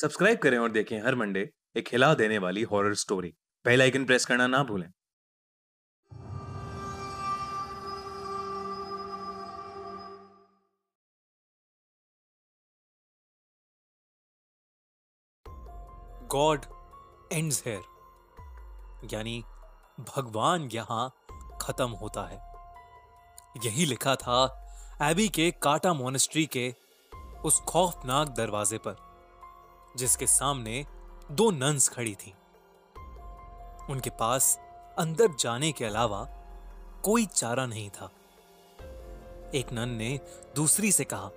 Subscribe करें और देखें हर मंडे एक हिला देने वाली horror story bell icon press करना ना भूलें। गॉड एंड्स हेयर यानी भगवान यहाँ खत्म होता है। यही लिखा था एबी के काटा मोनेस्ट्री के उस खौफनाक दरवाजे पर। जिसके सामने दो नंस खड़ी थीं। उनके पास अंदर जाने के अलावा कोई चारा नहीं था। एक नन ने दूसरी से कहा,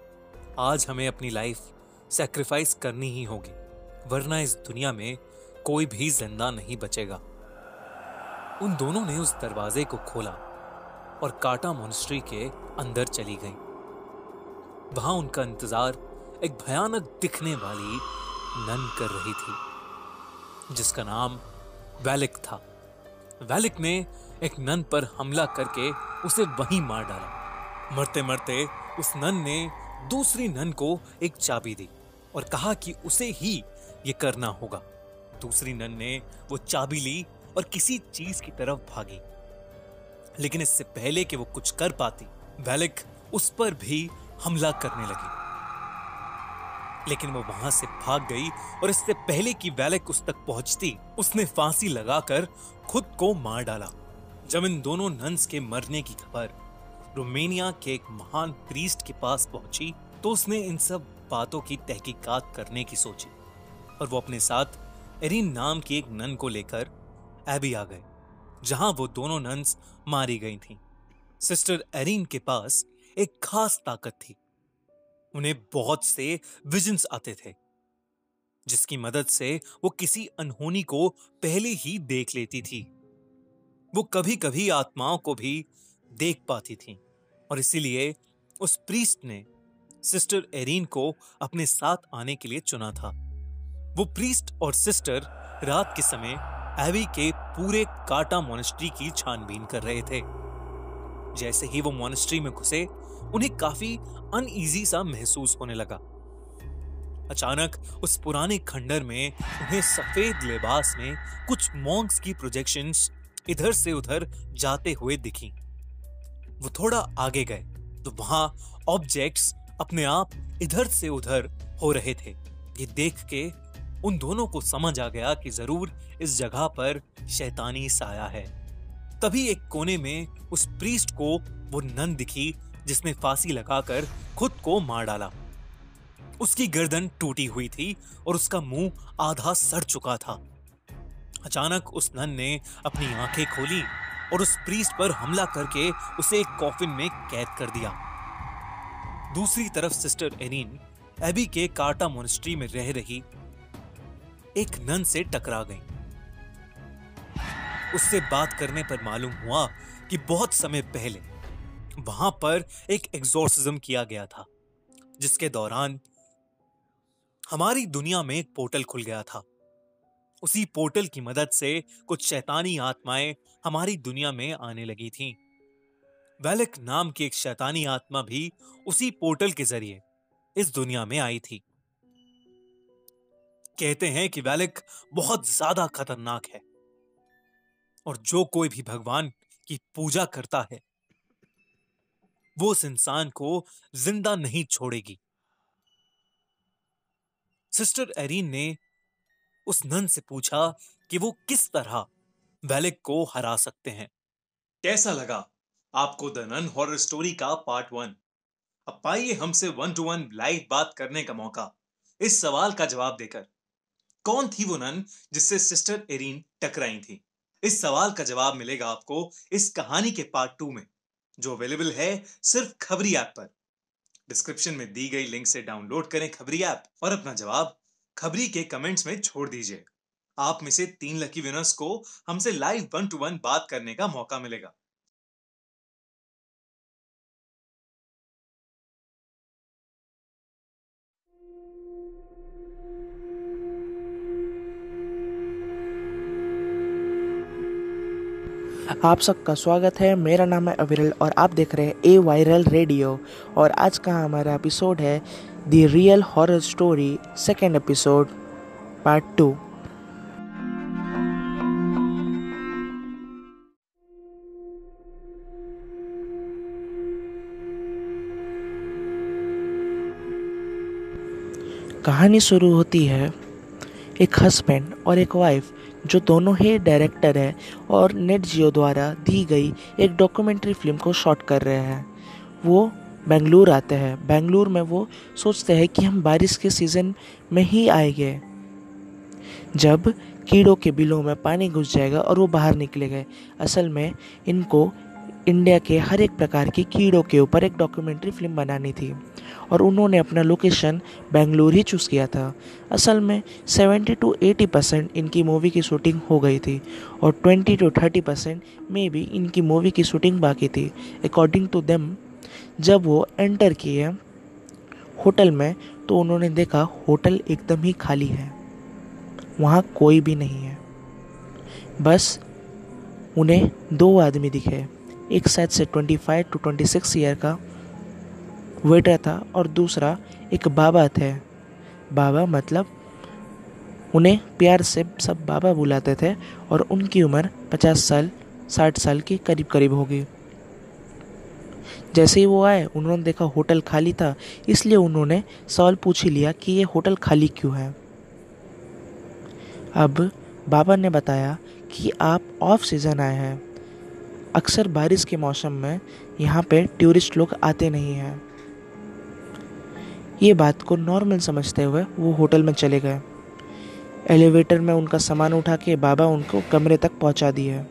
आज हमें अपनी लाइफ सेक्रीफाइस करनी ही होगी, वरना इस दुनिया में कोई भी ज़िंदा नहीं बचेगा। उन दोनों ने उस दरवाजे को खोला और काटा मोनिस्ट्री के अंदर चली गई। वहाँ उनका इंतज़ार एक भयानक दिखने वाली नन कर रही थी, जिसका नाम वैलिक था। वैलिक ने एक नन पर हमला करके उसे वहीं मार डाला। मरते मरते उस नन ने दूसरी नन को एक चाबी दी और कहा कि उसे ही ये करना होगा। दूसरी नन ने वो चाबी ली और किसी चीज़ की तरफ़ भागी। लेकिन इससे पहले कि वो कुछ कर पाती, वैलिक उस पर भी हमला करने लगी। लेकिन वो वहाँ से भाग गई और इससे पहले कि वैलिक उस तक पहुँचती, उसने फांसी लगाकर खुद को मार डाला जब इन दोनों नन्स के मरने की खबर रोमेनिया के एक महान प्रीस्ट के पास पहुँची तो उसने इन सब बातों की तहकीकात करने की सोची और वो अपने साथ एरिन नाम की एक नन को लेकर एबी आ गए, जहाँ वो दोनों नन्स मारी गई थीं। सिस्टर एरिन के पास एक खास ताकत थी उन्हें बहुत से विजन्स आते थे, जिसकी मदद से वो किसी अनहोनी को पहले ही देख लेती थी। वो कभी कभी आत्माओं को भी देख पाती थी और इसीलिए उस प्रीस्ट ने सिस्टर एरीन को अपने साथ आने के लिए चुना था। वो प्रीस्ट और सिस्टर रात के समय एवी के पूरे काटा मोनेस्ट्री की छानबीन कर रहे थे। जैसे ही वो मोनेस्ट्री में घुसे, उन्हें काफ़ी अनईजी सा महसूस होने लगा। अचानक उस पुराने खंडर में, उन्हें सफ़ेद लिबास में कुछ मॉन्क्स की प्रोजेक्शंस इधर से उधर जाते हुए दिखी। वो थोड़ा आगे गए तो वहाँ ऑब्जेक्ट्स अपने आप इधर से उधर हो रहे थे। ये देख के उन दोनों को समझ आ गया कि ज़रूर इस जगह पर शैतानी साया है। तभी एक कोने में उस प्रीस्ट को वो नन दिखी, जिसने फांसी लगाकर खुद को मार डाला। उसकी गर्दन टूटी हुई थी और उसका मुँह आधा सड़ चुका था। अचानक उस नन ने अपनी आँखें खोली और उस प्रीस्ट पर हमला करके उसे एक कॉफिन में कैद कर दिया। दूसरी तरफ़ सिस्टर एनीन, एबी के कार्टा मोनिस्ट्री में रह रही एक नन से टकरा गई। उससे बात करने पर मालूम हुआ कि बहुत समय पहले वहाँ पर एक एग्जॉर्सिज्म किया गया था, जिसके दौरान हमारी दुनिया में एक पोर्टल खुल गया था। उसी पोर्टल की मदद से कुछ शैतानी आत्माएँ हमारी दुनिया में आने लगी थीं। वैलिक नाम की एक शैतानी आत्मा भी उसी पोर्टल के ज़रिए इस दुनिया में आई थी। कहते हैं कि वैलिक बहुत ज़्यादा खतरनाक है। और जो कोई भी भगवान की पूजा करता है, वो उस इंसान को ज़िंदा नहीं छोड़ेगी। सिस्टर एरीन ने उस नन से पूछा कि वो किस तरह वैलिक को हरा सकते हैं। कैसा लगा आपको द नन हॉरर स्टोरी का पार्ट वन? अब पाइए हमसे वन टू वन लाइव बात करने का मौका। इस सवाल का जवाब देकर। कौन थी वो नन जिससे सिस्टर एरीन टकराई थी? इस सवाल का जवाब मिलेगा आपको इस कहानी के पार्ट टू में, जो अवेलेबल है सिर्फ़ खबरी ऐप पर। डिस्क्रिप्शन में दी गई लिंक से डाउनलोड करें खबरी ऐप और अपना जवाब खबरी के कमेंट्स में छोड़ दीजिए। आप में से तीन लकी विनर्स को हमसे लाइव वन टू वन बात करने का मौका मिलेगा। आप सबका स्वागत है। मेरा नाम है अविरल और आप देख रहे हैं ए वायरल रेडियो और आज का हमारा एपिसोड है the real horror story second episode part two कहानी शुरू होती है एक हस्बैंड और एक वाइफ जो दोनों ही डायरेक्टर हैं और नेट जियो द्वारा दी गई एक डॉक्यूमेंट्री फ़िल्म को शॉट कर रहे हैं। वो बेंगलुरु आते हैं। बेंगलुरु में वो सोचते हैं कि हम बारिश के सीज़न में ही आएँगे। जब कीड़ों के बिलों में पानी घुस जाएगा और वो बाहर निकले गए, असल में इनको इंडिया के हर एक प्रकार की कीड़ों के ऊपर एक डॉक्यूमेंट्री फ़िल्म बनानी थी। और उन्होंने अपना लोकेशन बेंगलुरु ही चूज़ किया था। असल में 70 टू 80 परसेंट इनकी मूवी की शूटिंग हो गई थी और 20 टू 30 परसेंट में भी इनकी मूवी की शूटिंग बाकी थी। अकॉर्डिंग टू देम जब वो एंटर किए होटल में तो उन्होंने देखा होटल एकदम ही खाली है। वहाँ कोई भी नहीं है। बस उन्हें दो आदमी दिखे। एक साइड से 25 टू 26 ईयर का वेटर था और दूसरा एक बाबा थे। बाबा मतलब उन्हें प्यार से सब बाबा बुलाते थे और उनकी उम्र 50 साल 60 साल की करीब करीब होगी। जैसे ही वो आए, उन्होंने देखा होटल खाली था, इसलिए उन्होंने सवाल पूछ ही लिया कि ये होटल खाली क्यों है। अब बाबा ने बताया कि आप ऑफ़ सीज़न आए हैं। अक्सर बारिश के मौसम में यहाँ पे टूरिस्ट लोग आते नहीं हैं। ये बात को नॉर्मल समझते हुए वो होटल में चले गए। एलिवेटर में उनका सामान उठा के बाबा उनको कमरे तक पहुँचा दिए।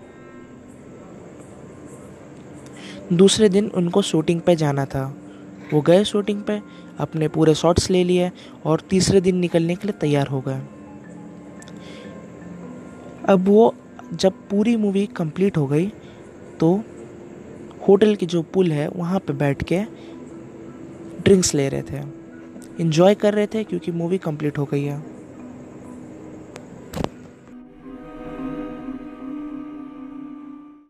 दूसरे दिन उनको शूटिंग पे जाना था। वो गए शूटिंग पे, अपने पूरे शॉट्स ले लिए और तीसरे दिन निकलने के लिए तैयार हो गए। अब वो जब पूरी मूवी कंप्लीट हो गई तो होटल की जो पुल है, वहाँ पे बैठ के ड्रिंक्स ले रहे थे। इन्जॉय कर रहे थे क्योंकि मूवी कंप्लीट हो गई है।